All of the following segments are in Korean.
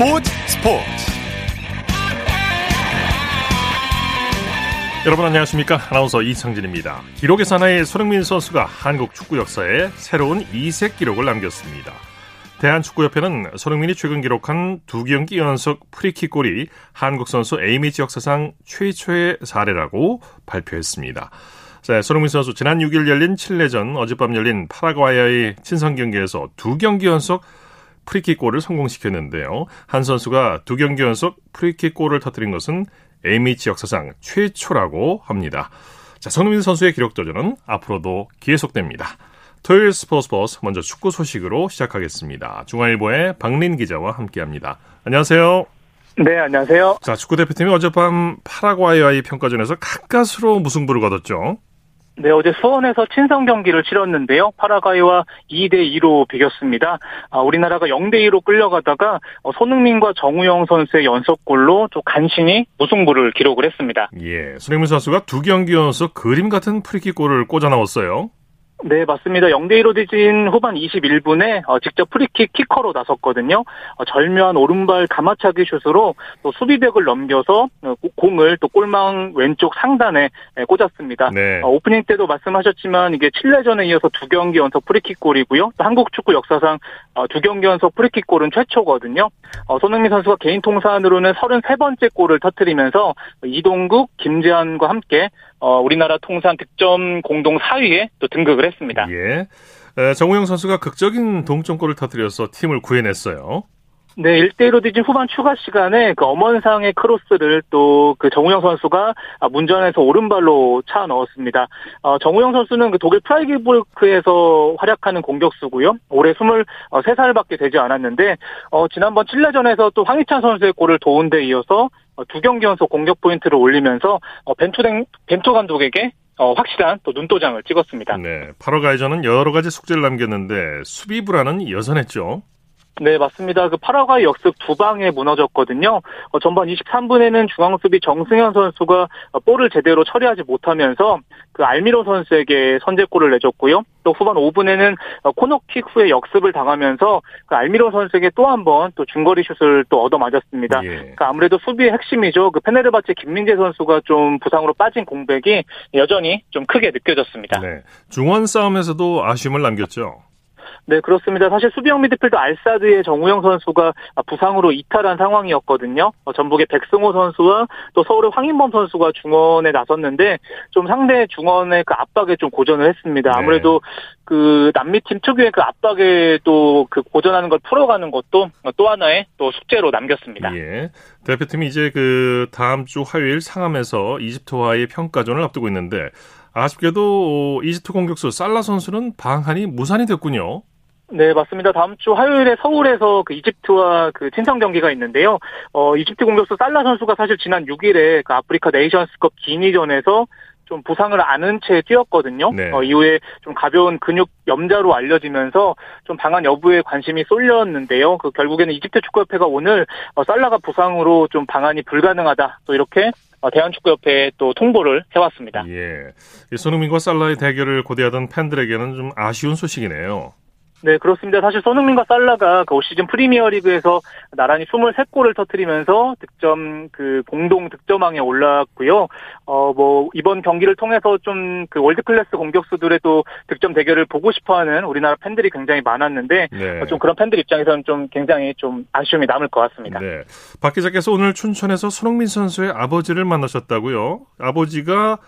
스포츠 스포츠. 여러분 안녕하십니까? 아나운서 이창진입니다. 기록의 사나이 손흥민 선수가 한국 축구 역사에 새로운 이색 기록을 남겼습니다. 대한축구협회는 손흥민이 최근 기록한 두 경기 연속 프리킥 골이 한국 선수 A매치 역사상 최초의 사례라고 발표했습니다. 자, 손흥민 선수 지난 6일 열린 칠레전 어젯밤 열린 파라과이의 친선 경기에서 두 경기 연속 프리킥 골을 성공시켰는데요. 한 선수가 두 경기 연속 프리킥 골을 터뜨린 것은 A매치 역사상 최초라고 합니다. 자, 손흥민 선수의 기록 도전은 앞으로도 계속됩니다. 토요일 스포츠 버스 먼저 축구 소식으로 시작하겠습니다. 중앙일보의 박린 기자와 함께합니다. 안녕하세요. 네, 안녕하세요. 자, 축구 대표팀이 어젯밤 파라과이와의 평가전에서 가까스로 무승부를 거뒀죠. 네, 어제 수원에서 친선 경기를 치렀는데요. 파라과이와 2대 2로 비겼습니다. 아, 우리나라가 0대 2로 끌려가다가 어, 손흥민과 정우영 선수의 연속골로 또 간신히 무승부를 기록을 했습니다. 예, 손흥민 선수가 두 경기 연속 그림 같은 프리킥 골을 꽂아 넣었어요. 네, 맞습니다. 0대2로 뒤진 후반 21분에 어, 직접 프리킥 키커로 나섰거든요. 어, 절묘한 오른발 감아차기 슛으로 또 수비벽을 넘겨서 어, 공을 또 골망 왼쪽 상단에 꽂았습니다. 네. 오프닝 때도 말씀하셨지만 이게 칠레전에 이어서 두 경기 연속 프리킥 골이고요. 또 한국 축구 역사상 두 경기 연속 프리킥 골은 최초거든요. 손흥민 선수가 개인 통산으로는 33번째 골을 터뜨리면서 이동국, 김재한과 함께 우리나라 통산 득점 공동 4위에 또 등극을 했습니다. 예. 정우영 선수가 극적인 동점골을 터뜨려서 팀을 구해냈어요. 네, 1대1로 뒤진 후반 추가 시간에 그 엄원상의 크로스를 또 그 정우영 선수가 문전에서 오른발로 차 넣었습니다. 어, 정우영 선수는 그 독일 프라이부르크에서 활약하는 공격수고요. 올해 23살밖에 되지 않았는데 어, 지난번 칠레전에서 또 황희찬 선수의 골을 도운 데 이어서 두 경기 연속 공격 포인트를 올리면서 어, 벤투, 벤투 감독에게 어, 확실한 또 눈도장을 찍었습니다. 네. 파라과이전은 여러 가지 숙제를 남겼는데 수비 불안은 여전했죠. 네, 맞습니다. 그 파라과이 역습 두 방에 무너졌거든요. 어, 전반 23분에는 중앙수비 정승현 선수가 볼을 제대로 처리하지 못하면서 그 알미로 선수에게 선제골을 내줬고요. 또 후반 5분에는 코너킥 후에 역습을 당하면서 그 알미로 선수에게 또 한 번 또 중거리 슛을 또 얻어 맞았습니다. 예. 그러니까 아무래도 수비의 핵심이죠. 그 페네르바체 김민재 선수가 좀 부상으로 빠진 공백이 여전히 좀 크게 느껴졌습니다. 네. 중원 싸움에서도 아쉬움을 남겼죠. 네, 그렇습니다. 사실 수비형 미드필더 알사드의 정우영 선수가 부상으로 이탈한 상황이었거든요. 어, 전북의 백승호 선수와 또 서울의 황인범 선수가 중원에 나섰는데 좀 상대 중원의 그 압박에 좀 고전을 했습니다. 네. 아무래도 네. 그 남미팀 특유의 그 압박에 또 그 고전하는 걸 풀어가는 것도 또 하나의 또 숙제로 남겼습니다. 예. 대표팀이 이제 그 다음 주 화요일 상암에서 이집트와의 평가전을 앞두고 있는데 아쉽게도 이집트 공격수 살라 선수는 방한이 무산이 됐군요. 네, 맞습니다. 다음 주 화요일에 서울에서 그 이집트와 그 친선 경기가 있는데요. 어, 이집트 공격수 살라 선수가 사실 지난 6일에 그 아프리카 네이션스컵 기니전에서 좀 부상을 안은 채 뛰었거든요. 네. 어, 이후에 좀 가벼운 근육 염자로 알려지면서 좀 방한 여부에 관심이 쏠렸는데요. 그 결국에는 이집트 축구협회가 오늘 어, 살라가 부상으로 좀 방한이 불가능하다. 또 이렇게 어, 대한축구협회에 또 통보를 해왔습니다. 예. 손흥민과 살라의 대결을 고대하던 팬들에게는 좀 아쉬운 소식이네요. 네, 그렇습니다. 사실 손흥민과 살라가 그 올 시즌 프리미어리그에서 나란히 23골을 터뜨리면서 득점 그 공동 득점왕에 올랐고요. 어 뭐 이번 경기를 통해서 좀 그 월드 클래스 공격수들의 또 득점 대결을 보고 싶어하는 우리나라 팬들이 굉장히 많았는데 네. 좀 그런 팬들 입장에서는 좀 굉장히 좀 아쉬움이 남을 것 같습니다. 네. 박 기자께서 오늘 춘천에서 손흥민 선수의 아버지를 만나셨다고요. 아버지가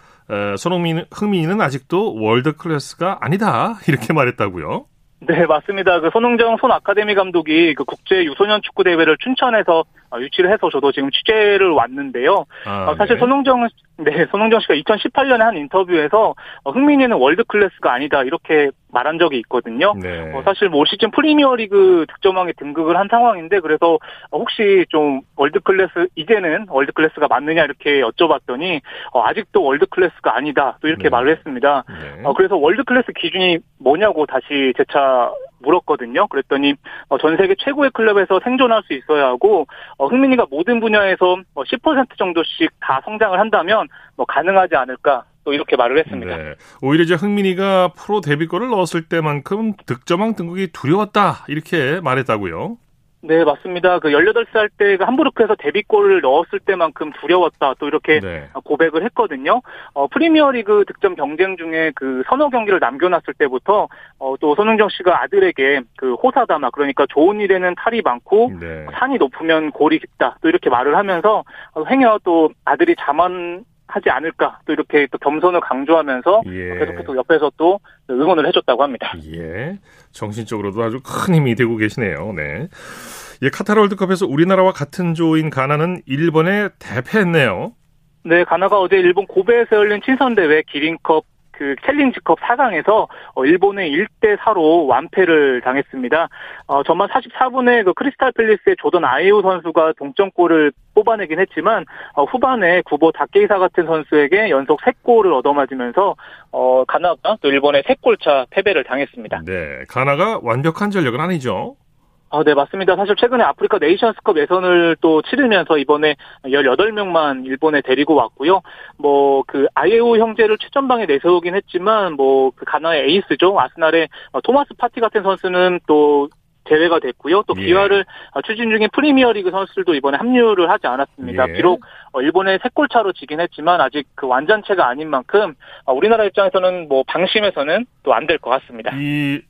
손흥민 흥민이는 아직도 월드 클래스가 아니다 이렇게 말했다고요. 네, 맞습니다. 그 손웅정 손 아카데미 감독이 그 국제 유소년 축구 대회를 춘천에서 어, 유치를 해서 저도 지금 취재를 왔는데요. 아, 어, 사실 네. 손웅정 네 손웅정 씨가 2018년에 한 인터뷰에서 어, 흥민이는 월드 클래스가 아니다 이렇게 말한 적이 있거든요. 네. 어, 사실 뭐 올 시즌 프리미어리그 득점왕에 등극을 한 상황인데 그래서 혹시 좀 월드 클래스 이제는 월드 클래스가 맞느냐 이렇게 여쭤봤더니 어, 아직도 월드 클래스가 아니다 또 이렇게 네. 말을 했습니다. 네. 어, 그래서 월드 클래스 기준이 뭐냐고 다시 재차 물었거든요. 그랬더니 어, 전 세계 최고의 클럽에서 생존할 수 있어야 하고 어, 흥민이가 모든 분야에서 10%뭐 정도씩 다 성장을 한다면 뭐 가능하지 않을까 또 이렇게 말을 했습니다. 네. 오히려 이제 흥민이가 프로 데뷔골을 넣었을 때만큼 득점왕 등극이 두려웠다 이렇게 말했다고요. 네, 맞습니다. 그 18살 때그 함부르크에서 데뷔골을 넣었을 때만큼 두려웠다. 또 이렇게 네. 고백을 했거든요. 어, 프리미어리그 득점 경쟁 중에 그 서너 경기를 남겨놨을 때부터 어, 또 손흥정 씨가 아들에게 그 호사다마 그러니까 좋은 일에는 탈이 많고 네. 산이 높으면 골이 깊다. 또 이렇게 말을 하면서 어, 행여 또 아들이 자만 하지 않을까 또 이렇게 또 겸손을 강조하면서 예. 계속해서 옆에서 또 응원을 해줬다고 합니다. 예, 정신적으로도 아주 큰 힘이 되고 계시네요. 네. 예, 카타르 월드컵에서 우리나라와 같은 조인 가나는 일본에 대패했네요. 네, 가나가 어제 일본 고베에서 열린 친선 대회 기린컵 그 챌린지컵 4강에서 어, 일본의 1대 4로 완패를 당했습니다. 어, 전반 44분에 그 크리스탈 팰리스의 조던 아이우 선수가 동점골을 뽑아내긴 했지만 어, 후반에 구보 다케이사 같은 선수에게 연속 3골을 얻어맞으면서 어, 가나가 또 일본의 3골차 패배를 당했습니다. 네, 가나가 완벽한 전력은 아니죠. 아, 네, 맞습니다. 사실 최근에 아프리카 네이션스컵 예선을 또 치르면서 이번에 18명만 일본에 데리고 왔고요. 뭐, 그, 아예우 형제를 최전방에 내세우긴 했지만, 뭐, 그 가나의 에이스죠. 아스날의 토마스 파티 같은 선수는 또 제외가 됐고요. 또 예. 기화를 예. 추진 중인 프리미어리그 선수들도 이번에 합류를 하지 않았습니다. 예. 비록 어, 일본의 세 골 차로 지긴 했지만 아직 그 완전체가 아닌 만큼 어, 우리나라 입장에서는 뭐 방심해서는 또 안 될 것 같습니다. 이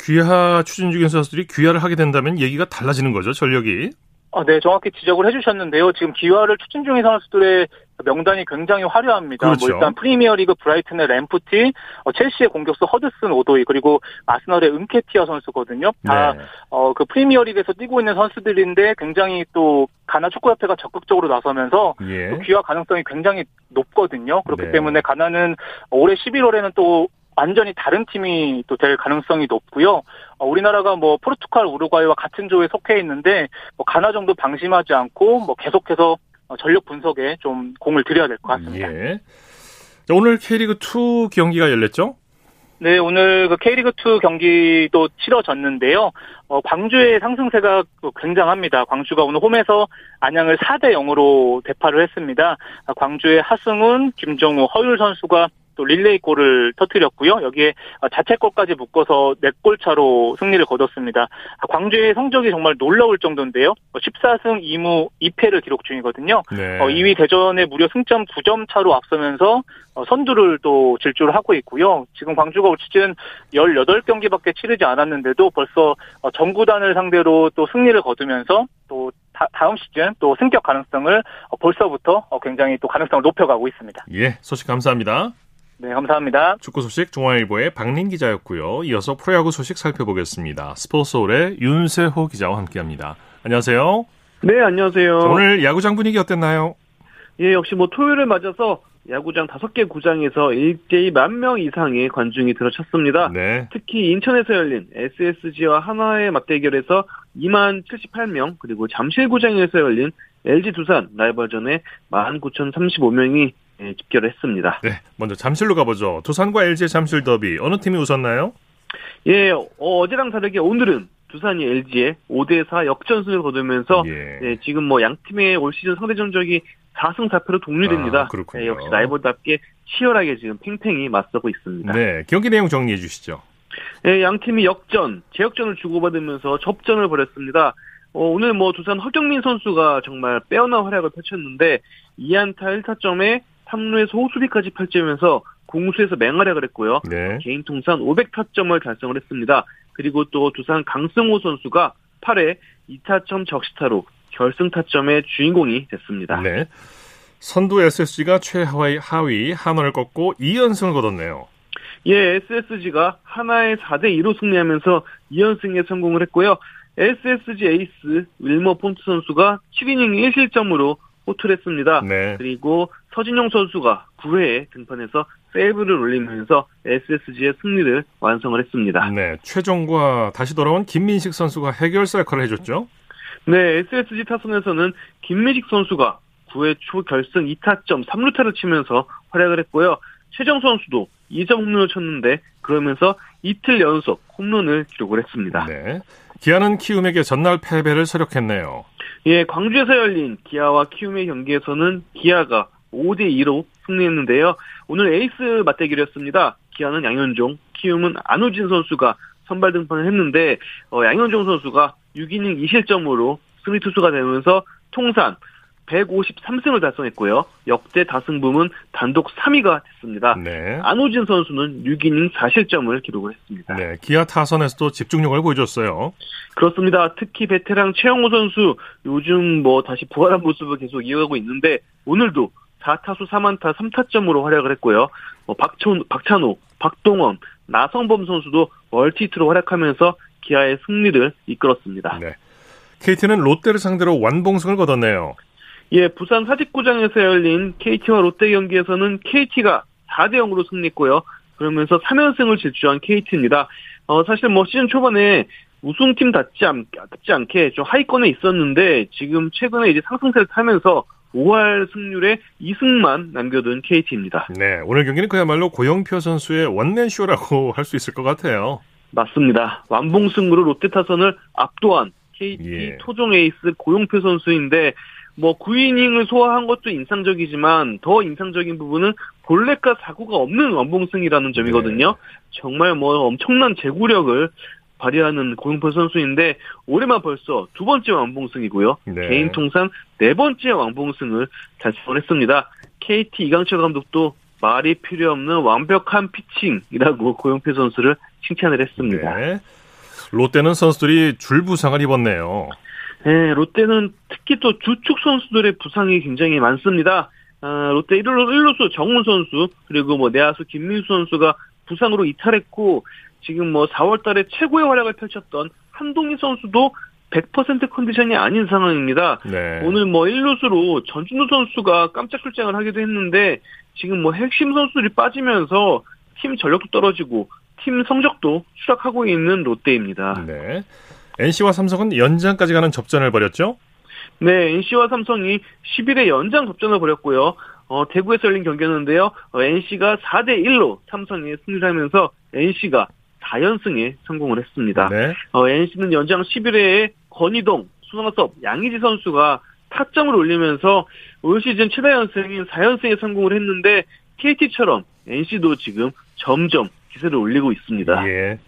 귀하 추진 중인 선수들이 귀하를 하게 된다면 얘기가 달라지는 거죠, 전력이. 아, 네, 정확히 지적을 해주셨는데요. 지금 기화를 추진 중인 선수들의 명단이 굉장히 화려합니다. 뭐 그렇죠. 뭐 일단 프리미어리그 브라이튼의 램프티, 어, 첼시의 공격수 허드슨 오도이 그리고 아스널의 은케티아 선수거든요. 다그 네. 어, 그 프리미어리그에서 뛰고 있는 선수들인데 굉장히 또 가나 축구협회가 적극적으로 나서면서 예. 귀화 가능성이 굉장히 높거든요. 그렇기 네. 때문에 가나는 올해 11월에는 또 완전히 다른 팀이 또 될 가능성이 높고요. 어, 우리나라가 뭐 포르투갈, 우루과이와 같은 조에 속해 있는데 뭐 가나 정도 방심하지 않고 뭐 계속해서 어, 전력 분석에 좀 공을 들여야 될 것 같습니다. 예. 자, 오늘 K리그 2 경기가 열렸죠? 네, 오늘 그 K리그 2 경기도 치러졌는데요. 어, 광주의 상승세가 굉장합니다. 광주가 오늘 홈에서 안양을 4대 0으로 대파를 했습니다. 광주의 하승훈, 김정우, 허율 선수가 또 릴레이 골을 터뜨렸고요. 여기에 자책골까지 묶어서 4골 차로 승리를 거뒀습니다. 광주의 성적이 정말 놀라울 정도인데요. 14승 2무 2패를 기록 중이거든요. 네. 2위 어, 대전에 무려 승점 9점 차로 앞서면서 어, 선두를 또 질주를 하고 있고요. 지금 광주가 올 시즌 18경기밖에 치르지 않았는데도 벌써 어, 전구단을 상대로 또 승리를 거두면서 또 다음 시즌 또 승격 가능성을 벌써부터 굉장히 또 가능성을 높여가고 있습니다. 예, 소식 감사합니다. 네, 감사합니다. 축구 소식 중앙일보의 박린 기자였고요. 이어서 프로야구 소식 살펴보겠습니다. 스포츠홀의 윤세호 기자와 함께합니다. 안녕하세요. 네, 안녕하세요. 오늘 야구장 분위기 어땠나요? 예, 역시 뭐 토요일을 맞아서 야구장 5개 구장에서 일제히 만 명 이상의 관중이 들어찼습니다. 네. 특히 인천에서 열린 SSG와 한화의 맞대결에서 2만 78명, 그리고 잠실구장에서 열린 LG 두산 라이벌전에 19,035명이 예, 집결을 했습니다. 네, 먼저 잠실로 가보죠. 두산과 LG의 잠실 더비 어느 팀이 웃었나요? 예, 어, 제랑 다르게 오늘은 두산이 LG에 5대 4 역전승을 거두면서 예. 예, 지금 뭐 양 팀의 올 시즌 상대 전적이 4승 4패로 동률입니다. 아, 예, 역시 라이벌답게 치열하게 지금 팽팽히 맞서고 있습니다. 네, 경기 내용 정리해 주시죠. 예, 양 팀이 역전, 재역전을 주고받으면서 접전을 벌였습니다. 어, 오늘 뭐 두산 허경민 선수가 정말 빼어난 활약을 펼쳤는데 2안타 1타점에 3루에서 호수비까지 펼치면서 공수에서 맹활약을 했고요. 네. 개인 통산 500타점을 달성을 했습니다. 그리고 또 두산 강승호 선수가 8회 2타점 적시타로 결승 타점의 주인공이 됐습니다. 네. 선두 SSG가 최하위 하위 한화를 꺾고 2연승을 거뒀네요. 예, SSG가 하나의 4대 2로 승리하면서 2연승에 성공을 했고요. SSG 에이스 윌머 폰트 선수가 7이닝 1실점으로 호투를 했습니다. 네. 그리고 서진용 선수가 9회에 등판해서 세이브를 올리면서 SSG의 승리를 완성을 했습니다. 네, 최종과 다시 돌아온 김민식 선수가 해결사 역할을 해줬죠? 네, SSG 타선에서는 김민식 선수가 9회 초 결승 2타점 3루타를 치면서 활약을 했고요. 최정 선수도 2점 홈런을 쳤는데 그러면서 이틀 연속 홈런을 기록을 했습니다. 네. 기아는 키움에게 전날 패배를 서력했네요. 예, 광주에서 열린 기아와 키움의 경기에서는 기아가 5대 2로 승리했는데요. 오늘 에이스 맞대결이었습니다. 기아는 양현종, 키움은 안우진 선수가 선발 등판을 했는데 어, 양현종 선수가 6이닝 2실점으로 승리 투수가 되면서 통산 153승을 달성했고요. 역대 다승 부문 단독 3위가 됐습니다. 네. 안호진 선수는 6이닝 4실점을 기록을 했습니다. 네, 기아 타선에서도 집중력을 보여줬어요. 그렇습니다. 특히 베테랑 최영호 선수 요즘 뭐 다시 부활한 모습을 계속 이어가고 있는데 오늘도 4타수 4만타 3타점으로 활약을 했고요. 뭐 박천, 박찬호, 박동원, 나성범 선수도 멀티히트로 활약하면서 기아의 승리를 이끌었습니다. 네. KT는 롯데를 상대로 완봉승을 거뒀네요. 예, 부산 사직구장에서 열린 KT와 롯데 경기에서는 KT가 4대 0으로 승리했고요. 그러면서 3연승을 질주한 KT입니다. 어, 사실 뭐 시즌 초반에 우승팀 답지, 않, 답지 않게 좀 하위권에 있었는데 지금 최근에 이제 상승세를 타면서 5할 승률에 2승만 남겨둔 KT입니다. 네, 오늘 경기는 그야말로 고영표 선수의 원맨쇼라고 할 수 있을 것 같아요. 맞습니다. 완봉승으로 롯데 타선을 압도한 KT 예. 토종 에이스 고영표 선수인데 뭐 9이닝을 소화한 것도 인상적이지만 더 인상적인 부분은 볼넷과 사고가 없는 원봉승이라는 점이거든요. 네. 정말 뭐 엄청난 제구력을 발휘하는 고영표 선수인데 올해만 벌써 두 번째 왕봉승이고요. 네. 개인 통산 네 번째 왕봉승을 달성을 했습니다. KT 이강철 감독도 말이 필요 없는 완벽한 피칭이라고 고영표 선수를 칭찬을 했습니다. 네. 롯데는 선수들이 줄 부상을 입었네요. 네, 롯데는 특히 또 주축 선수들의 부상이 굉장히 많습니다. 아, 롯데 1루, 1루수 정훈 선수, 그리고 뭐 내야수 김민수 선수가 부상으로 이탈했고, 지금 뭐 4월 달에 최고의 활약을 펼쳤던 한동희 선수도 100% 컨디션이 아닌 상황입니다. 네. 오늘 뭐 1루수로 전준우 선수가 깜짝 출장을 하기도 했는데, 지금 뭐 핵심 선수들이 빠지면서 팀 전력도 떨어지고, 팀 성적도 추락하고 있는 롯데입니다. 네. NC와 삼성은 연장까지 가는 접전을 벌였죠? 네, NC와 삼성이 10일에 연장 접전을 벌였고요. 어, 대구에서 열린 경기였는데요. 어, NC가 4대 1로 삼성에 승리를 하면서 NC가 4연승에 성공을 했습니다. 네. 어, NC는 연장 11회에 권희동, 수성섭, 양희지 선수가 타점을 올리면서 올 시즌 최다 연승인 4연승에 성공을 했는데 KT처럼 NC도 지금 점점 기세를 올리고 있습니다. 예.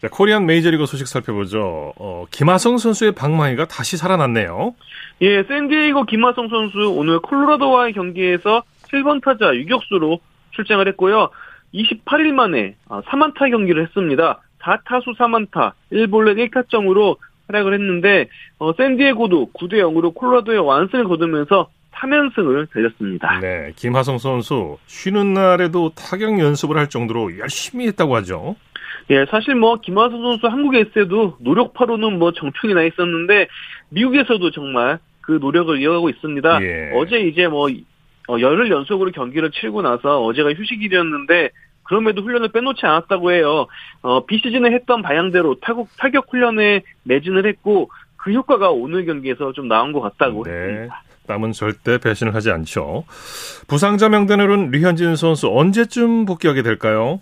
자, 코리안 메이저리그 소식 살펴보죠. 어, 김하성 선수의 방망이가 다시 살아났네요. 예, 샌디에이고 김하성 선수 오늘 콜로라도와의 경기에서 7번 타자 유격수로 출장을 했고요. 28일 만에 3안타 아, 경기를 했습니다. 4타수 3안타, 1볼넷 1타점으로 활약을 했는데 어, 샌디에고도 9대 0으로 콜로라도의 완승을 거두면서 3연승을 달렸습니다. 네, 김하성 선수 쉬는 날에도 타격 연습을 할 정도로 열심히 했다고 하죠. 예, 사실 뭐 김하성 선수 한국에 있을 때도 노력파로는 뭐 정평이 나 있었는데 미국에서도 정말 그 노력을 이어가고 있습니다. 예. 어제 이제 뭐 어, 열흘 연속으로 경기를 치르고 나서 어제가 휴식일이었는데 그럼에도 훈련을 빼놓지 않았다고 해요. 어, 비시즌에 했던 방향대로 타격, 타격 훈련에 매진을 했고 그 효과가 오늘 경기에서 좀 나온 것 같다고 네. 했습니다. 땀은 절대 배신을 하지 않죠. 부상자 오른 류현진 선수 언제쯤 복귀하게 될까요?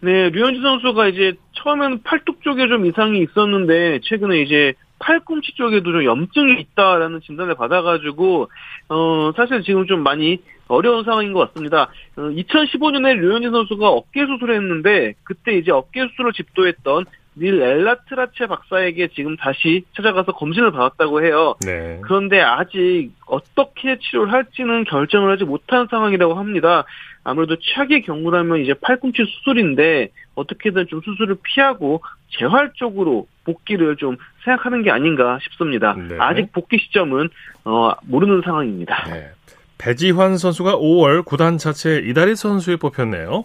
네, 류현진 선수가 이제 처음에는 팔뚝 쪽에 좀 이상이 있었는데 최근에 이제 팔꿈치 쪽에도 좀 염증이 있다라는 진단을 받아가지고 어 사실 지금 좀 많이 어려운 상황인 것 같습니다. 어, 2015년에 류현진 선수가 어깨 수술을 했는데 그때 이제 어깨 수술을 집도했던 닐 엘라트라체 박사에게 지금 다시 찾아가서 검진을 받았다고 해요. 네. 그런데 아직 어떻게 치료를 할지는 결정을 하지 못한 상황이라고 합니다. 아무래도 최악의 경우라면 이제 팔꿈치 수술인데 어떻게든 좀 수술을 피하고 재활적으로 복귀를 좀 생각하는 게 아닌가 싶습니다. 네. 아직 복귀 시점은 어, 모르는 상황입니다. 네. 배지환 선수가 5월 구단 자체 이달의 선수에 뽑혔네요.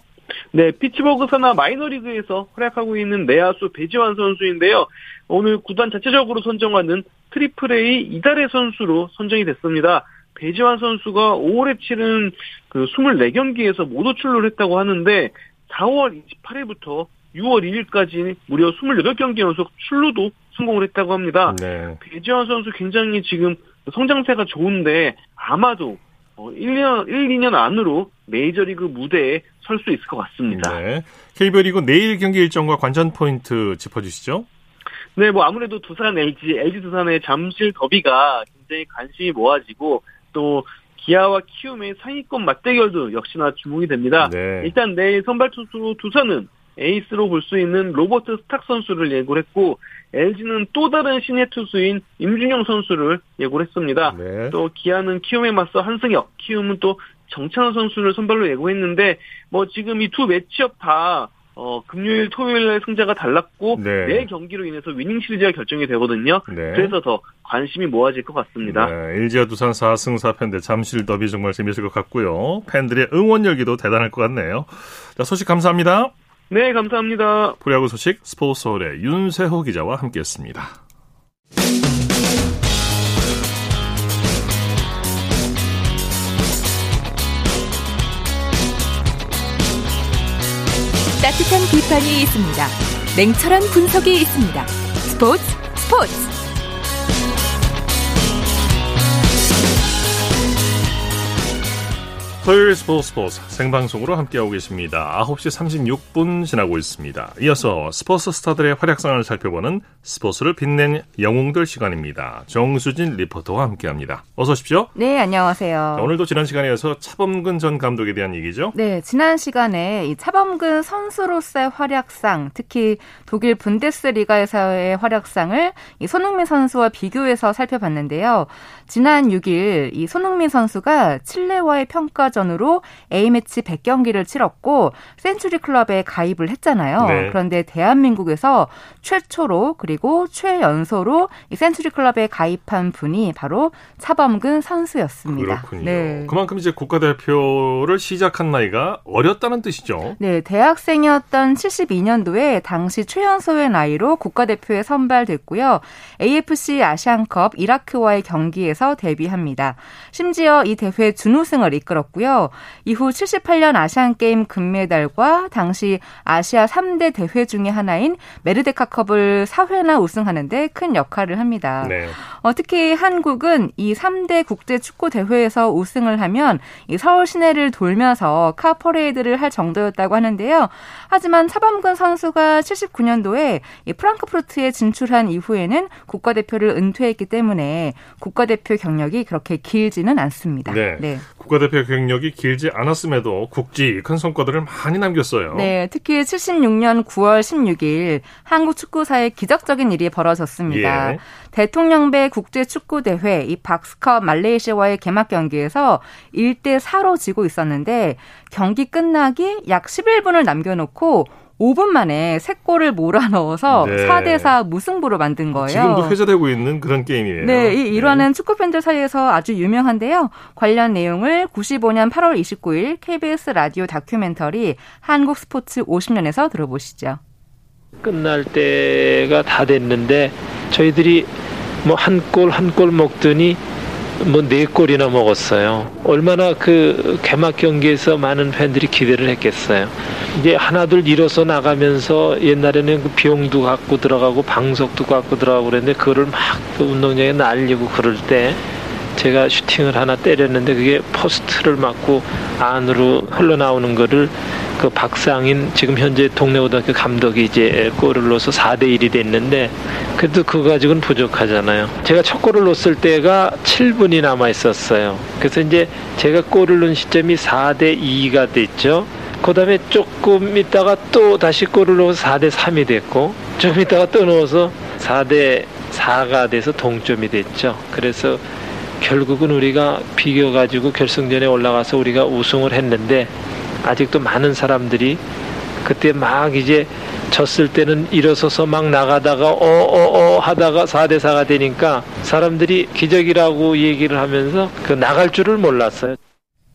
네, 피츠버그 산하 마이너리그에서 활약하고 있는 내야수 배지환 선수인데요. 오늘 구단 자체적으로 선정하는 트리플 A 이달의 선수로 선정이 됐습니다. 배지환 선수가 5월에 치른 그 24경기에서 모두 출루를 했다고 하는데 4월 28일부터 6월 2일까지 무려 28경기 연속 출루도 성공을 했다고 합니다. 네. 배지환 선수 굉장히 지금 성장세가 좋은데 아마도 1년, 1, 2년 안으로 메이저리그 무대에 설 수 있을 것 같습니다. 네. KBO 리그 내일 경기 일정과 관전 포인트 짚어주시죠. 네, 뭐 아무래도 두산 LG, LG 두산의 잠실 더비가 굉장히 관심이 모아지고 또 기아와 키움의 상위권 맞대결도 역시나 주목이 됩니다. 네. 일단 내일 선발 투수 두산은 에이스로 볼 수 있는 로버트 스탁 선수를 예고를 했고 LG는 또 다른 신예 투수인 임준영 선수를 예고를 했습니다. 네. 또 기아는 키움에 맞서 한승혁, 키움은 또 정찬호 선수를 선발로 예고했는데 뭐 지금 이 두 매치업 다 어, 금요일, 토요일 날 승자가 달랐고, 네. 내 경기로 인해서 위닝 시리즈가 결정이 되거든요. 네. 그래서 더 관심이 모아질 것 같습니다. 네. LG와 두산 4승 4패인데 잠실 더비 정말 재미있을 것 같고요. 팬들의 응원 열기도 대단할 것 같네요. 자, 소식 감사합니다. 네, 감사합니다. 프리야구 소식 스포츠 서울의 윤세호 기자와 함께했습니다. 따뜻한 비판이 있습니다. 냉철한 분석이 있습니다. 스포츠 스포츠 토요일 스포츠 스포츠 생방송으로 함께하고 계십니다. 9시 36분 지나고 있습니다. 이어서 스포츠 스타들의 활약상을 살펴보는 스포츠를 빛낸 영웅들 시간입니다. 정수진 리포터와 함께합니다. 어서 오십시오. 네, 안녕하세요. 자, 오늘도 지난 시간에 이어서 차범근 전 감독에 대한 얘기죠? 네, 지난 시간에 이 차범근 선수로서의 활약상, 특히 독일 분데스리가에서의 활약상을 이 손흥민 선수와 비교해서 살펴봤는데요. 지난 6일 이 손흥민 선수가 칠레와의 평가 전으로 A매치 100경기를 치렀고 센츄리 클럽에 가입을 했잖아요. 네. 그런데 대한민국에서 최초로 그리고 최연소로 이 센츄리 클럽에 가입한 분이 바로 차범근 선수였습니다. 그렇군요. 네. 그만큼 이제 국가대표를 시작한 나이가 어렸다는 뜻이죠. 네, 대학생이었던 72년도에 당시 최연소의 나이로 국가대표에 선발됐고요. AFC 아시안컵 이라크와의 경기에서 데뷔합니다. 심지어 이 대회 준우승을 이끌었고요. 이후 78년 아시안게임 금메달과 당시 아시아 3대 대회 중의 하나인 메르데카컵을 4회나 우승하는데 큰 역할을 합니다. 네. 어, 특히 한국은 이 3대 국제 축구 대회에서 우승을 하면 이 서울 시내를 돌면서 카 퍼레이드를 할 정도였다고 하는데요. 하지만 차범근 선수가 79년도에 이 프랑크푸르트에 진출한 이후에는 국가대표를 은퇴했기 때문에 국가대표 경력이 그렇게 길지는 않습니다. 네. 네. 국가대표 경력 이 길지 않았음에도 국지 큰 성과들을 많이 남겼어요. 네, 특히 76년 9월 16일 한국 축구사에 기적적인 일이 벌어졌습니다. 예. 대통령배 국제 축구 대회 이 박스컵 말레이시아와의 개막 경기에서 1대 4로 지고 있었는데 경기 끝나기 약 11분을 남겨놓고 5분 만에 3골을 몰아넣어서 네. 4대 4 무승부로 만든 거예요. 지금도 회자되고 있는 그런 게임이에요. 네, 이 일화는 네. 축구 팬들 사이에서 아주 유명한데요. 관련 내용을 95년 8월 29일 KBS 라디오 다큐멘터리 한국 스포츠 50년에서 들어보시죠. 끝날 때가 다 됐는데 저희들이 뭐 한 골 한 골 먹더니 뭐 네 골이나 먹었어요. 얼마나 그 개막 경기에서 많은 팬들이 기대를 했겠어요. 이제 하나둘 일어서 나가면서 옛날에는 그 비용도 갖고 들어가고 방석도 갖고 들어가고 그랬는데 그거를 막그 운동장에 날리고 그럴 때 제가 슈팅을 하나 때렸는데 그게 포스트를 맞고 안으로 흘러나오는 거를 그 박상인 지금 현재 동네고등학교 감독이 이제 골을 넣어서 4대 1이 됐는데 그래도 그거 가지고는 부족하잖아요. 제가 첫 골을 넣었을 때가 7분이 남아 있었어요. 그래서 이제 제가 골을 넣은 시점이 4대 2가 됐죠. 그 다음에 조금 있다가 또 다시 골을 넣어서 4대 3이 됐고, 좀 있다가 또 넣어서 4대 4가 돼서 동점이 됐죠. 그래서 결국은 우리가 비겨 가지고 결승전에 올라가서 우리가 우승을 했는데, 아직도 많은 사람들이 그때 막 이제 졌을 때는 일어서서 막 나가다가 어어어 어, 어 하다가 4대 4가 되니까 사람들이 기적이라고 얘기를 하면서 그 나갈 줄을 몰랐어요.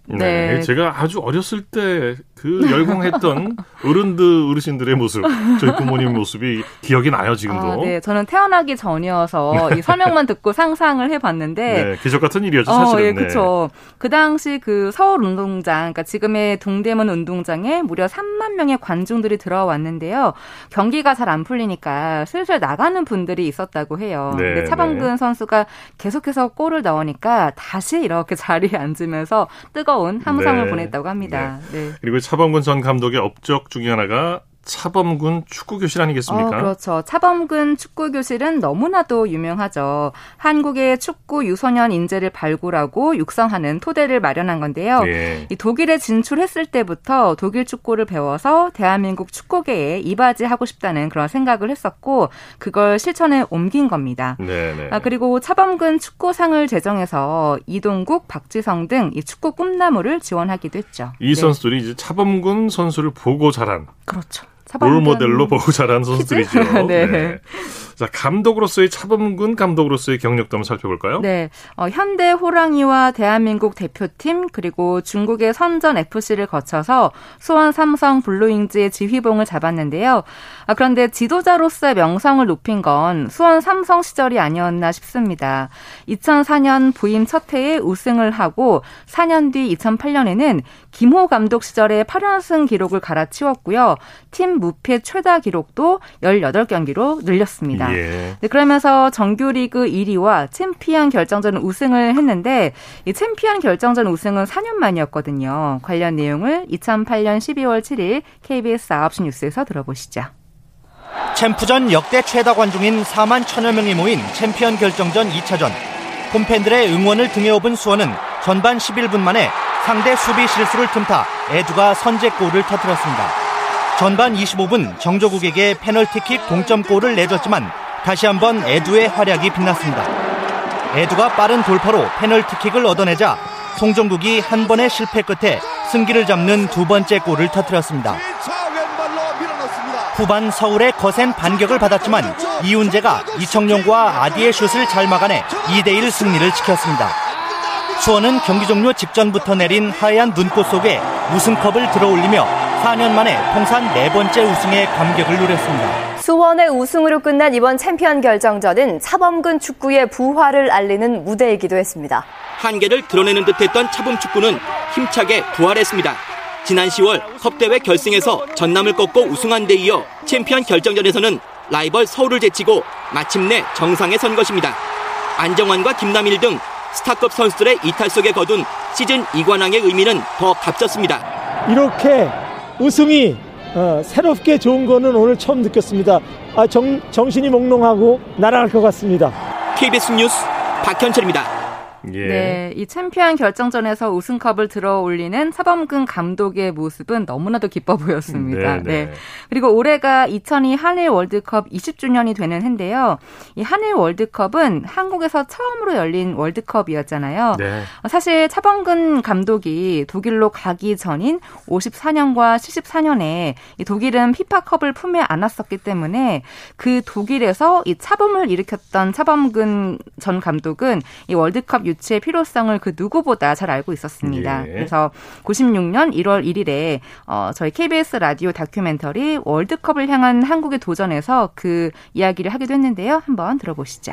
네. 네. 제가 아주 어렸을 때 그 열광했던 어른들 어르신들의 모습, 저희 부모님 모습이 기억이 나요 지금도. 아, 네, 저는 태어나기 전이어서 이 설명만 듣고 상상을 해봤는데. 네, 기적 같은 일이었죠 사실은. 어, 예, 그렇죠. 그 당시 그 서울 운동장, 그러니까 지금의 동대문 운동장에 무려 3만 명의 관중들이 들어왔는데요. 경기가 잘 안 풀리니까 슬슬 나가는 분들이 있었다고 해요. 네, 근데 차범근 네. 선수가 계속해서 골을 넣으니까 다시 이렇게 자리에 앉으면서 뜨거. 뜨거운 함성을 네. 보냈다고 합니다. 네. 네. 그리고 차범근 전 감독의 업적 중에 하나가 차범근 축구교실 아니겠습니까? 어, 그렇죠. 차범근 축구교실은 너무나도 유명하죠. 한국의 축구 유소년 인재를 발굴하고 육성하는 토대를 마련한 건데요. 네. 이 독일에 진출했을 때부터 독일 축구를 배워서 대한민국 축구계에 이바지하고 싶다는 그런 생각을 했었고 그걸 실천에 옮긴 겁니다. 네, 네. 아, 그리고 차범근 축구상을 제정해서 이동국, 박지성 등 이 축구 꿈나무를 지원하기도 했죠. 이 네. 선수들이 이제 차범근 선수를 보고 자란 그렇죠. 롤 모델로 보고 자란 선수들이죠. 네. 네. 자, 감독으로서의 차범근 감독으로서의 경력도 한번 살펴볼까요? 네. 어, 현대 호랑이와 대한민국 대표팀 그리고 중국의 선전 FC를 거쳐서 수원 삼성 블루잉즈의 지휘봉을 잡았는데요. 아, 그런데 지도자로서의 명성을 높인 건 수원 삼성 시절이 아니었나 싶습니다. 2004년 부임 첫 해에 우승을 하고 4년 뒤 2008년에는 김호 감독 시절의 8연승 기록을 갈아치웠고요. 팀 무패 최다 기록도 18경기로 늘렸습니다. 예. 네, 그러면서 정규리그 1위와 챔피언 결정전 우승을 했는데 이 챔피언 결정전 우승은 4년 만이었거든요. 관련 내용을 2008년 12월 7일 KBS 9시 뉴스에서 들어보시죠. 챔프전 역대 최다 관중인 4만 천여 명이 모인 챔피언 결정전 2차전. 홈팬들의 응원을 등에 업은 수원은 전반 11분 만에 상대 수비 실수를 틈타 에두가 선제골을 터뜨렸습니다. 전반 25분 정조국에게 페널티킥 동점골을 내줬지만 다시 한번 에두의 활약이 빛났습니다. 에두가 빠른 돌파로 페널티킥을 얻어내자 송정국이 한 번의 실패 끝에 승기를 잡는 두 번째 골을 터뜨렸습니다. 후반 서울의 거센 반격을 받았지만 이운재가 이청용과 아디의 슛을 잘 막아내 2대1 승리를 지켰습니다. 수원은 경기 종료 직전부터 내린 하얀 눈꽃 속에 우승컵을 들어올리며 4년 만에 통산 네 번째 우승의 감격을 누렸습니다. 수원의 우승으로 끝난 이번 챔피언 결정전은 차범근 축구의 부활을 알리는 무대이기도 했습니다. 한계를 드러내는 듯했던 차범근 축구는 힘차게 부활했습니다. 지난 10월 컵대회 결승에서 전남을 꺾고 우승한 데 이어 챔피언 결정전에서는 라이벌 서울을 제치고 마침내 정상에 선 것입니다. 안정환과 김남일 등 스타급 선수들의 이탈 속에 거둔 시즌 2관왕의 의미는 더 값졌습니다. 이렇게 우승이 어, 새롭게 좋은 거는 오늘 처음 느꼈습니다. 아, 정, 정신이 몽롱하고 날아갈 것 같습니다. KBS 뉴스 박현철입니다. 예. 네, 이 챔피언 결정전에서 우승컵을 들어 올리는 차범근 감독의 모습은 너무나도 기뻐 보였습니다. 네, 네. 네. 그리고 올해가 2002 한일 월드컵 20주년이 되는 해인데요. 이 한일 월드컵은 한국에서 처음으로 열린 월드컵이었잖아요. 네. 사실 차범근 감독이 독일로 가기 전인 54년과 74년에 이 독일은 피파컵을 품에 안았었기 때문에 그 독일에서 이 차범을 일으켰던 차범근 전 감독은 이 월드컵 유치의 필요성을 그 누구보다 잘 알고 있었습니다. 예. 그래서 96년 1월 1일에 어, 저희 KBS 라디오 다큐멘터리 월드컵을 향한 한국의 도전에서 그 이야기를 하기도 했는데요. 한번 들어보시죠.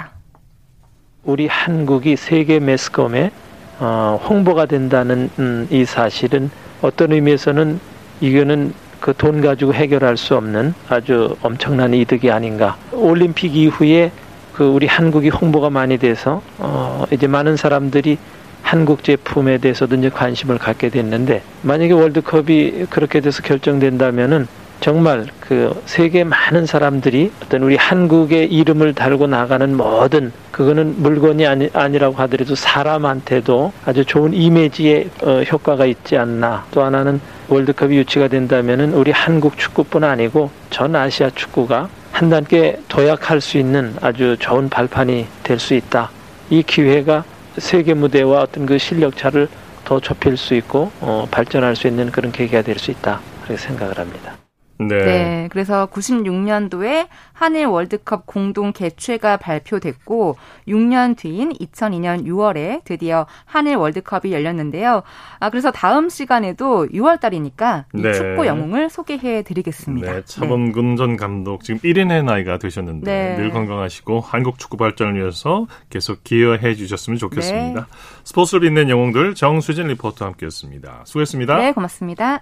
우리 한국이 세계 매스컴에 어, 홍보가 된다는 음, 이 사실은 어떤 의미에서는 이거는 그 돈 가지고 해결할 수 없는 아주 엄청난 이득이 아닌가. 올림픽 이후에 그 우리 한국이 홍보가 많이 돼서 어 이제 많은 사람들이 한국 제품에 대해서도 이제 관심을 갖게 됐는데 만약에 월드컵이 그렇게 돼서 결정된다면은 정말 그 세계 많은 사람들이 어떤 우리 한국의 이름을 달고 나가는 모든 그거는 물건이 아니, 아니라고 하더라도 사람한테도 아주 좋은 이미지의 어, 효과가 있지 않나. 또 하나는 월드컵이 유치가 된다면은 우리 한국 축구뿐 아니고 전 아시아 축구가 한 단계 도약할 수 있는 아주 좋은 발판이 될 수 있다. 이 기회가 세계 무대와 어떤 그 실력 차를 더 좁힐 수 있고 어, 발전할 수 있는 그런 계기가 될 수 있다. 그렇게 생각을 합니다. 네. 네. 그래서 96년도에 한일 월드컵 공동 개최가 발표됐고 6년 뒤인 2002년 6월에 드디어 한일 월드컵이 열렸는데요. 아 그래서 다음 시간에도 6월 달이니까 이 네. 축구 영웅을 소개해 드리겠습니다. 네. 차범근 네. 전 감독 지금 1인의 나이가 되셨는데 네. 늘 건강하시고 한국 축구 발전을 위해서 계속 기여해 주셨으면 좋겠습니다. 네. 스포츠를 빛낸 영웅들 정수진 리포터와 함께했습니다. 수고했습니다. 네, 고맙습니다.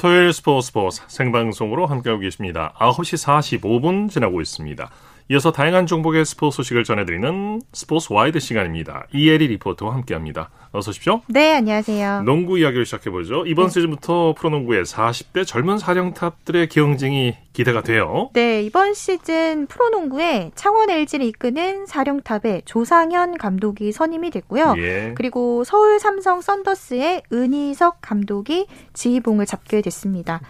토요일 스포츠 스포츠 생방송으로 함께하고 계십니다. 9시 45분 지나고 있습니다. 이어서 다양한 종목의 스포츠 소식을 전해드리는 스포츠 와이드 시간입니다. 이혜리 리포터와 함께합니다. 어서 오십시오. 네, 안녕하세요. 농구 이야기를 시작해보죠. 이번 네. 시즌부터 프로농구의 40대 젊은 사령탑들의 경쟁이 기대가 돼요. 네, 이번 시즌 프로농구에 창원 LG를 이끄는 사령탑의 조상현 감독이 선임이 됐고요. 예. 그리고 서울 삼성 썬더스의 은희석 감독이 지휘봉을 잡게 됐습니다.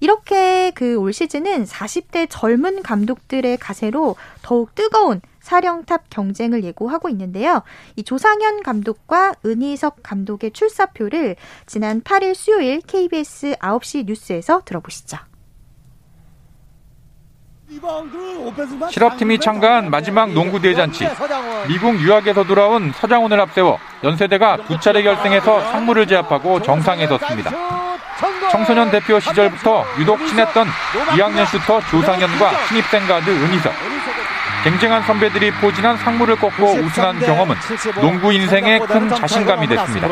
이렇게 그 올 시즌은 40대 젊은 감독들의 가세로 더욱 뜨거운 사령탑 경쟁을 예고하고 있는데요. 이 조상현 감독과 은희석 감독의 출사표를 지난 8일 수요일 KBS 9시 뉴스에서 들어보시죠. 실업팀이 참가한 마지막 농구 대잔치. 미국 유학에서 돌아온 서장훈을 앞세워 연세대가 두 차례 결승에서 상무를 제압하고 정상에 섰습니다. 청소년 대표 시절부터 유독 친했던 2학년 슈터 조상현과 신입생 가드 은희석. 쟁쟁한 선배들이 포진한 상무를 꺾고 우승한 경험은 농구 인생의 큰 자신감이 됐습니다.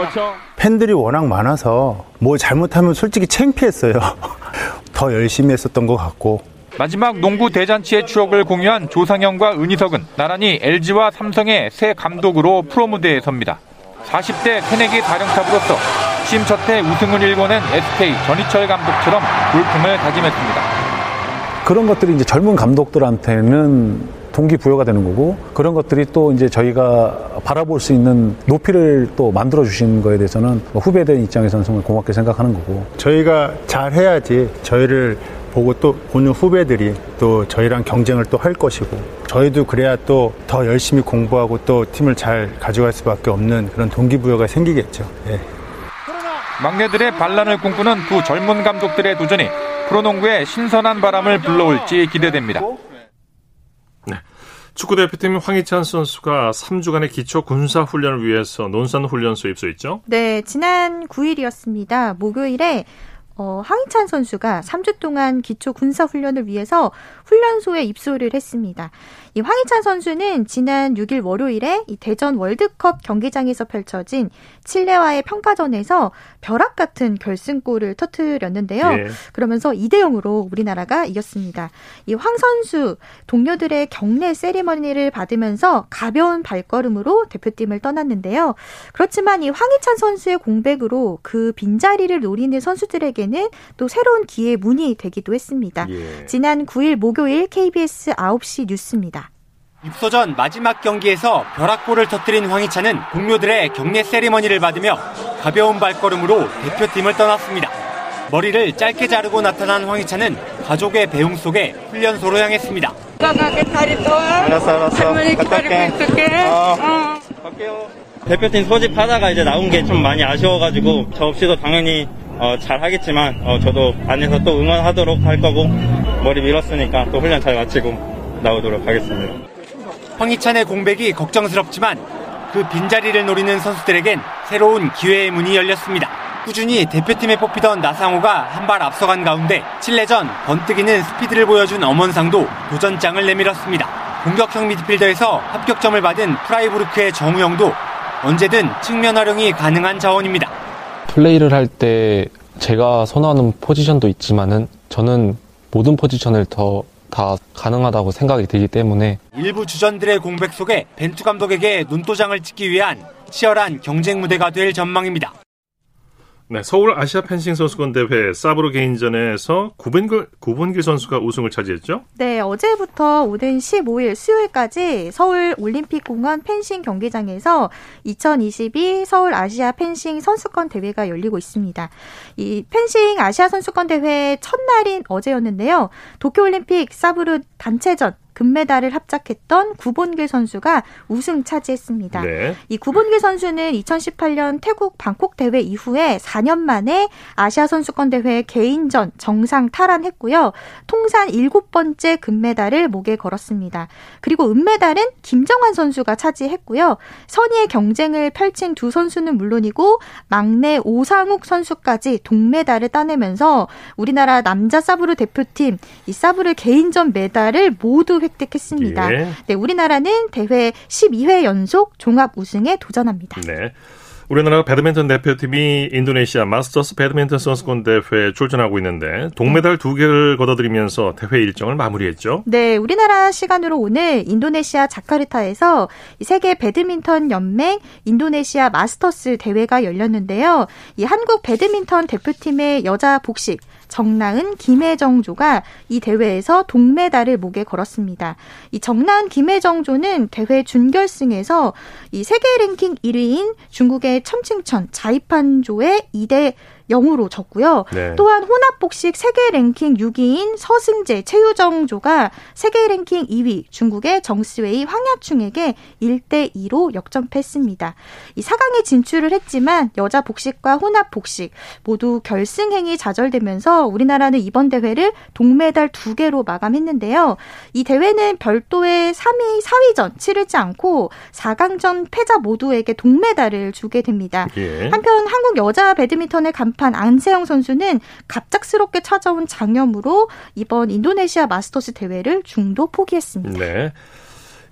팬들이 워낙 많아서 뭐 잘못하면 솔직히 창피했어요. 더 열심히 했었던 것 같고 마지막 농구 대잔치의 추억을 공유한 조상현과 은희석은 나란히 LG와 삼성의 새 감독으로 프로 무대에 섭니다. 40대 새내기 다령탑으로서 심 첫해 우승을 일궈낸 SK 전희철 감독처럼 돌풍을 다짐했습니다. 그런 것들이 이제 젊은 감독들한테는 동기부여가 되는 거고 그런 것들이 또 이제 저희가 바라볼 수 있는 높이를 또 만들어 주신 거에 대해서는 뭐 후배들 입장에서는 정말 고맙게 생각하는 거고 저희가 잘 해야지 저희를 보고 또 보는 후배들이 또 저희랑 경쟁을 또 할 것이고 저희도 그래야 또 더 열심히 공부하고 또 팀을 잘 가져갈 수밖에 없는 그런 동기부여가 생기겠죠. 예. 막내들의 반란을 꿈꾸는 두 젊은 감독들의 도전이 프로농구에 신선한 바람을 불러올지 기대됩니다. 축구 대표팀 황희찬 선수가 3주간의 기초 군사 훈련을 위해서 논산 훈련소에 입소했죠? 네, 지난 9일이었습니다. 목요일에 어, 황희찬 선수가 3주 동안 기초 군사 훈련을 위해서 훈련소에 입소를 했습니다. 이 황희찬 선수는 지난 6일 월요일에 이 대전 월드컵 경기장에서 펼쳐진 칠레와의 평가전에서 벼락 같은 결승골을 터뜨렸는데요. 네. 그러면서 2대 0으로 우리나라가 이겼습니다. 이 황 선수 동료들의 경례 세리머니를 받으면서 가벼운 발걸음으로 대표팀을 떠났는데요. 그렇지만 이 황희찬 선수의 공백으로 그 빈자리를 노리는 선수들에게는 또 새로운 기회의 문이 되기도 했습니다. 예. 지난 9일 목요일 KBS 9시 뉴스입니다. 입소 전 마지막 경기에서 벼락골을 터뜨린 황희찬은 동료들의 경례 세리머니를 받으며 가벼운 발걸음으로 대표팀을 떠났습니다. 머리를 짧게 자르고 나타난 황희찬은 가족의 배웅 속에 훈련소로 향했습니다. 건강하게. 알았어, 알았어. 할머니 기다리고 있을게. 어. 어. 갈게요. 대표팀 소집하다가 이제 나온 게 좀 많이 아쉬워가지고 저 없이도 당연히 어, 잘 하겠지만 어, 저도 안에서 또 응원하도록 할 거고 머리 밀었으니까 또 훈련 잘 마치고 나오도록 하겠습니다. 황희찬의 공백이 걱정스럽지만 그 빈자리를 노리는 선수들에겐 새로운 기회의 문이 열렸습니다. 꾸준히 대표팀에 뽑히던 나상호가 한 발 앞서간 가운데 칠레전 번뜩이는 스피드를 보여준 엄원상도 도전장을 내밀었습니다. 공격형 미드필더에서 합격점을 받은 프라이부르크의 정우영도 언제든 측면 활용이 가능한 자원입니다. 플레이를 할 때 제가 선호하는 포지션도 있지만은 저는 모든 포지션을 더 다 가능하다고 생각이 들기 때문에 일부 주전들의 공백 속에 벤투 감독에게 눈도장을 찍기 위한 치열한 경쟁 무대가 될 전망입니다. 네, 서울 아시아 펜싱 선수권 대회 사브로 개인전에서 구본길, 구본길 선수가 우승을 차지했죠? 네, 어제부터 오는 15일 수요일까지 서울 올림픽공원 펜싱 경기장에서 2022 서울 아시아 펜싱 선수권 대회가 열리고 있습니다. 이 펜싱 아시아 선수권 대회 첫날인 어제였는데요. 도쿄올림픽 사브르 단체전 금메달을 합작했던 구본길 선수가 우승 차지했습니다. 네. 이 구본길 선수는 2018년 태국 방콕 대회 이후에 4년 만에 아시아 선수권 대회 개인전 정상 탈환했고요. 통산 7번째 금메달을 목에 걸었습니다. 그리고 은메달은 김정환 선수가 차지했고요. 선의의 경쟁을 펼친 두 선수는 물론이고 막내 오상욱 선수까지 동메달을 따내면서 우리나라 남자 사브르 대표팀 이 사브르 개인전 메달을 모두 획 득했습니다. 예. 네, 우리나라는 대회 12회 연속 종합 우승에 도전합니다. 네. 우리나라 배드민턴 대표팀이 인도네시아 마스터스 배드민턴 선수권 대회에 출전하고 있는데 동메달 두 개를 거둬들이면서 대회 일정을 마무리했죠. 네, 우리나라 시간으로 오늘 인도네시아 자카르타에서 세계 배드민턴 연맹 인도네시아 마스터스 대회가 열렸는데요. 이 한국 배드민턴 대표팀의 여자 복식 정나은, 김혜정조가 이 대회에서 동메달을 목에 걸었습니다. 이 정나은, 김혜정조는 대회 준결승에서 이 세계 랭킹 1위인 중국의 첨칭천 자이판조의 2대 0으로 졌고요. 네. 또한 혼합복식 세계 랭킹 6위인 서승재, 최유정조가 세계 랭킹 2위 중국의 정스웨이 황야충에게 1대 2로 역전패했습니다. 이 4강에 진출을 했지만 여자 복식과 혼합 복식 모두 결승행이 좌절되면서 우리나라는 이번 대회를 동메달 2개로 마감했는데요. 이 대회는 별도의 3위, 4위전 치르지 않고 4강전 패자 모두에게 동메달을 주게 됩니다. 예. 한편 한국 여자 배드민턴의 간 간판 안세영 선수는 갑작스럽게 찾아온 장염으로 이번 인도네시아 마스터스 대회를 중도 포기했습니다. 네.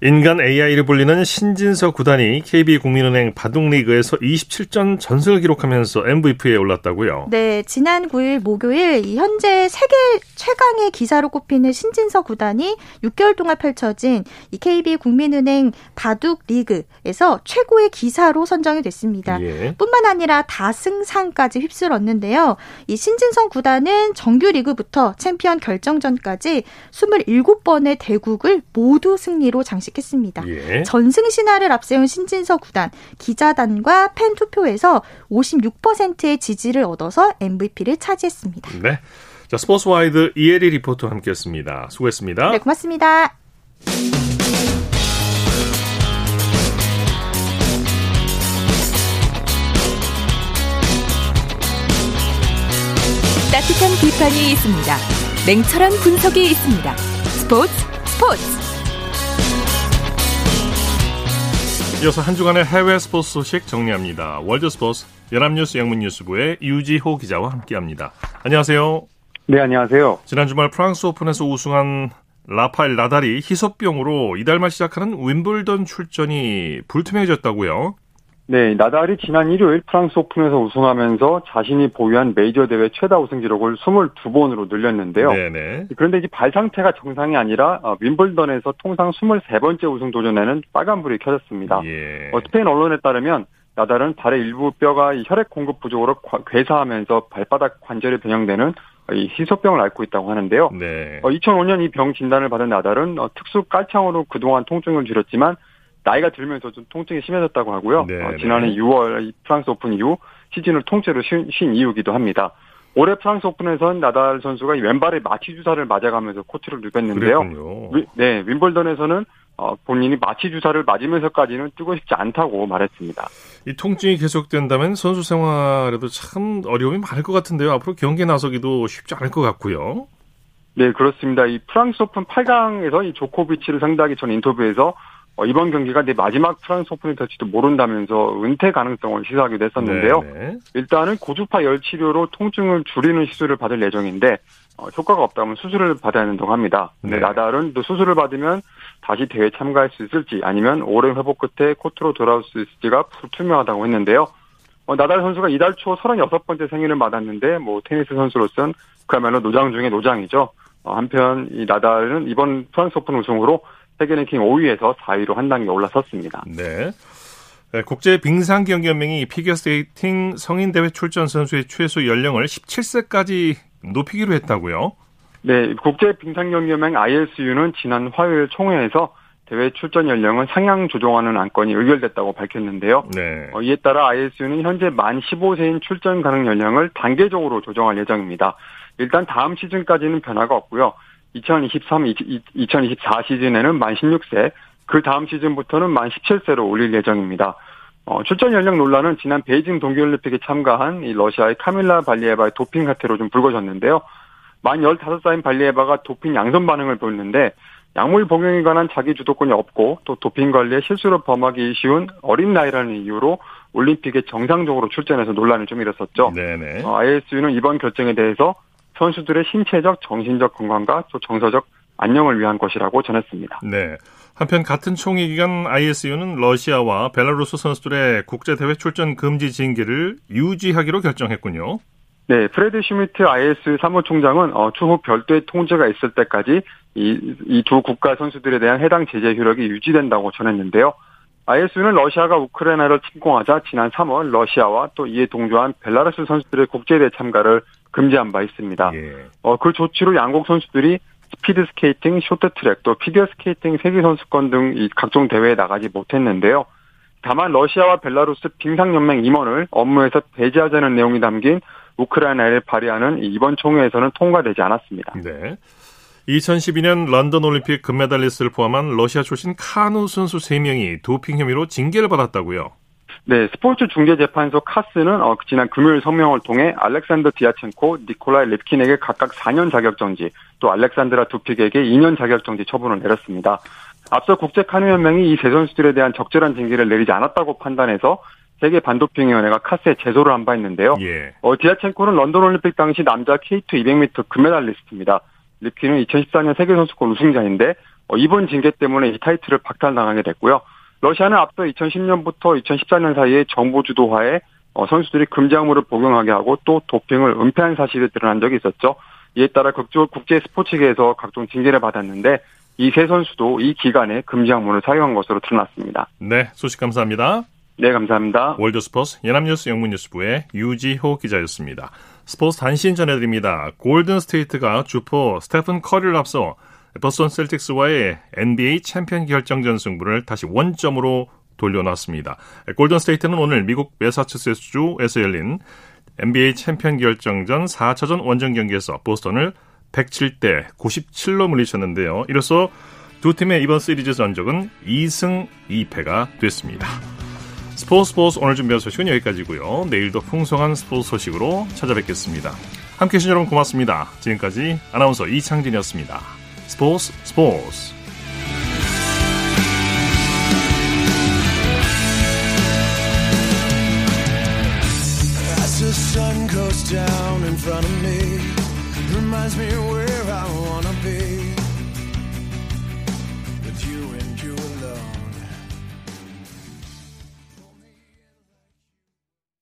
인간 AI를 불리는 신진서 구단이 KB국민은행 바둑리그에서 27전 전승을 기록하면서 MVP에 올랐다고요? 네, 지난 9일 목요일 현재 세계 최강의 기사로 꼽히는 신진서 구단이 6개월 동안 펼쳐진 이 KB국민은행 바둑리그에서 최고의 기사로 선정이 됐습니다. 예. 뿐만 아니라 다승상까지 휩쓸었는데요. 이 신진서 구단은 정규 리그부터 챔피언 결정전까지 27번의 대국을 모두 승리로 장식 장식했습니다. 예. 전승 신화를 앞세운 신진서 구단 기자단과 팬 투표에서 56%의 지지를 얻어서 MVP를 차지했습니다. 네. 자, 스포츠와이드 이혜리 리포터 함께했습니다. 수고했습니다. 네, 고맙습니다. 따뜻한 비판이 있습니다. 냉철한 분석이 있습니다. 스포츠 스포츠 이어서 한 주간의 해외 스포츠 소식 정리합니다. 월드 스포츠 연합뉴스 영문뉴스부의 유지호 기자와 함께합니다. 안녕하세요. 네, 안녕하세요. 지난 주말 프랑스 오픈에서 우승한 라파엘 나달이 희소병으로 이달 말 시작하는 윔블던 출전이 불투명해졌다고요? 네, 나달이 지난 일요일 프랑스 오픈에서 우승하면서 자신이 보유한 메이저 대회 최다 우승 기록을 22번으로 늘렸는데요. 네네. 그런데 이제 발 상태가 정상이 아니라 어, 윈블던에서 통상 23번째 우승 도전에는 빨간불이 켜졌습니다. 예. 어, 스페인 언론에 따르면 나달은 발의 일부 뼈가 혈액 공급 부족으로 괴사하면서 발바닥 관절이 변형되는 이 희소병을 앓고 있다고 하는데요. 네. 어, 2005년 이 병 진단을 받은 나달은 어, 특수 깔창으로 그동안 통증을 줄였지만 나이가 들면서 좀 통증이 심해졌다고 하고요. 네, 어, 지난해 6월 프랑스 오픈 이후 시즌을 통째로 쉰, 쉰 이유기도 합니다. 올해 프랑스 오픈에선 나달 선수가 왼발에 마취 주사를 맞아가면서 코트를 누볐는데요. 위, 네, 윔블던에서는 어, 본인이 마취 주사를 맞으면서까지는 뛰고 싶지 않다고 말했습니다. 이 통증이 계속된다면 선수 생활에도 참 어려움이 많을 것 같은데요. 앞으로 경기에 나서기도 쉽지 않을 것 같고요. 네, 그렇습니다. 이 프랑스 오픈 8강에서 이 조코비치를 상대하기 전 인터뷰에서 어, 이번 경기가 내 마지막 프랑스 오픈이 될지도 모른다면서 은퇴 가능성을 시사하기도 했었는데요. 네네. 일단은 고주파 열 치료로 통증을 줄이는 시술을 받을 예정인데 어, 효과가 없다면 수술을 받아야 된다고 합니다. 근데 네. 나달은 또 수술을 받으면 다시 대회 참가할 수 있을지 아니면 오랜 회복 끝에 코트로 돌아올 수 있을지가 불투명하다고 했는데요. 어, 나달 선수가 이달 초 36번째 생일을 맞았는데 뭐 테니스 선수로선 그야말로 노장 중의 노장이죠. 어, 한편 이 나달은 이번 프랑스 오픈 우승으로 세계 랭킹 5위에서 4위로 한 단계 올라섰습니다. 네. 네 국제 빙상경기연맹이 피겨스케이팅 성인 대회 출전 선수의 최소 연령을 17세까지 높이기로 했다고요? 네, 국제 빙상경기연맹 ISU는 지난 화요일 총회에서 대회 출전 연령을 상향 조정하는 안건이 의결됐다고 밝혔는데요. 네. 어, 이에 따라 ISU는 현재 만 15세인 출전 가능 연령을 단계적으로 조정할 예정입니다. 일단 다음 시즌까지는 변화가 없고요. 2023, 2024 시즌에는 만 16세, 그 다음 시즌부터는 만 17세로 올릴 예정입니다. 어, 출전 연령 논란은 지난 베이징 동계올림픽에 참가한 이 러시아의 카밀라 발리에바의 도핑 사태로 좀 불거졌는데요. 만 15살인 발리에바가 도핑 양선 반응을 보였는데 약물 복용에 관한 자기 주도권이 없고 또 도핑 관리에 실수를 범하기 쉬운 어린 나이라는 이유로 올림픽에 정상적으로 출전해서 논란을 좀 일었었죠. 네네. 어, ISU는 이번 결정에 대해서 선수들의 신체적, 정신적 건강과 또 정서적 안녕을 위한 것이라고 전했습니다. 네. 한편 같은 총회 기간 ISU는 러시아와 벨라루스 선수들의 국제대회 출전 금지 징계를 유지하기로 결정했군요. 네, 프레드 슈미트 ISU 사무총장은 어, 추후 별도의 통지가 있을 때까지 이 두 국가 선수들에 대한 해당 제재 효력이 유지된다고 전했는데요. ISU는 러시아가 우크라이나를 침공하자 지난 3월 러시아와 또 이에 동조한 벨라루스 선수들의 국제대회 참가를 금지한 바 있습니다. 예. 어, 그 조치로 양국 선수들이 스피드 스케이팅, 쇼트트랙, 또 피겨 스케이팅 세계 선수권 등 이 각종 대회에 나가지 못했는데요. 다만 러시아와 벨라루스 빙상연맹 임원을 업무에서 배제하자는 내용이 담긴 우크라이나의 발의안은 이번 총회에서는 통과되지 않았습니다. 네. 2012년 런던 올림픽 금메달리스트를 포함한 러시아 출신 카누 선수 3명이 도핑 혐의로 징계를 받았다고요. 네, 스포츠 중재재판소 카스는 어, 지난 금요일 성명을 통해 알렉산더 디아첸코, 니콜라이 랩킨에게 각각 4년 자격정지, 또 알렉산드라 두픽에게 2년 자격정지 처분을 내렸습니다. 앞서 국제카누연맹이 이 세 선수들에 대한 적절한 징계를 내리지 않았다고 판단해서 세계 반도핑위원회가 카스에 제소를 한 바 있는데요. 예. 어, 디아첸코는 런던 올림픽 당시 남자 K2 200m 금메달리스트입니다. 립키는 2014년 세계선수권 우승자인데 어, 이번 징계 때문에 이 타이틀을 박탈당하게 됐고요. 러시아는 앞세워 2010년부터 2014년 사이에 정부 주도하에 어, 선수들이 금지약물을 복용하게 하고 또 도핑을 은폐한 사실이 드러난 적이 있었죠. 이에 따라 국제 스포츠계에서 각종 징계를 받았는데 이 세 선수도 이 기간에 금지약물을 사용한 것으로 드러났습니다. 네, 소식 감사합니다. 네, 감사합니다. 월드스포츠 연합뉴스 영문뉴스부의 유지호 기자였습니다. 스포츠 단신 전해드립니다. 골든 스테이트가 주포 스테픈 커리를 앞서 보스턴 셀틱스와의 NBA 챔피언 결정전 승부를 다시 원점으로 돌려놨습니다. 골든 스테이트는 오늘 미국 메사추세츠주에서 열린 NBA 챔피언 결정전 4차전 원정 경기에서 보스턴을 107대 97로 물리쳤는데요. 이로써 두 팀의 이번 시리즈 전적은 2승 2패가 됐습니다. 스포츠 스포츠 오늘 준비한 소식은 여기까지고요. 내일도 풍성한 스포츠 소식으로 찾아뵙겠습니다. 함께해 주신 여러분 고맙습니다. 지금까지 아나운서 이창진이었습니다. 스포츠 스포츠 the sun goes down in front of me reminds me where I wanna be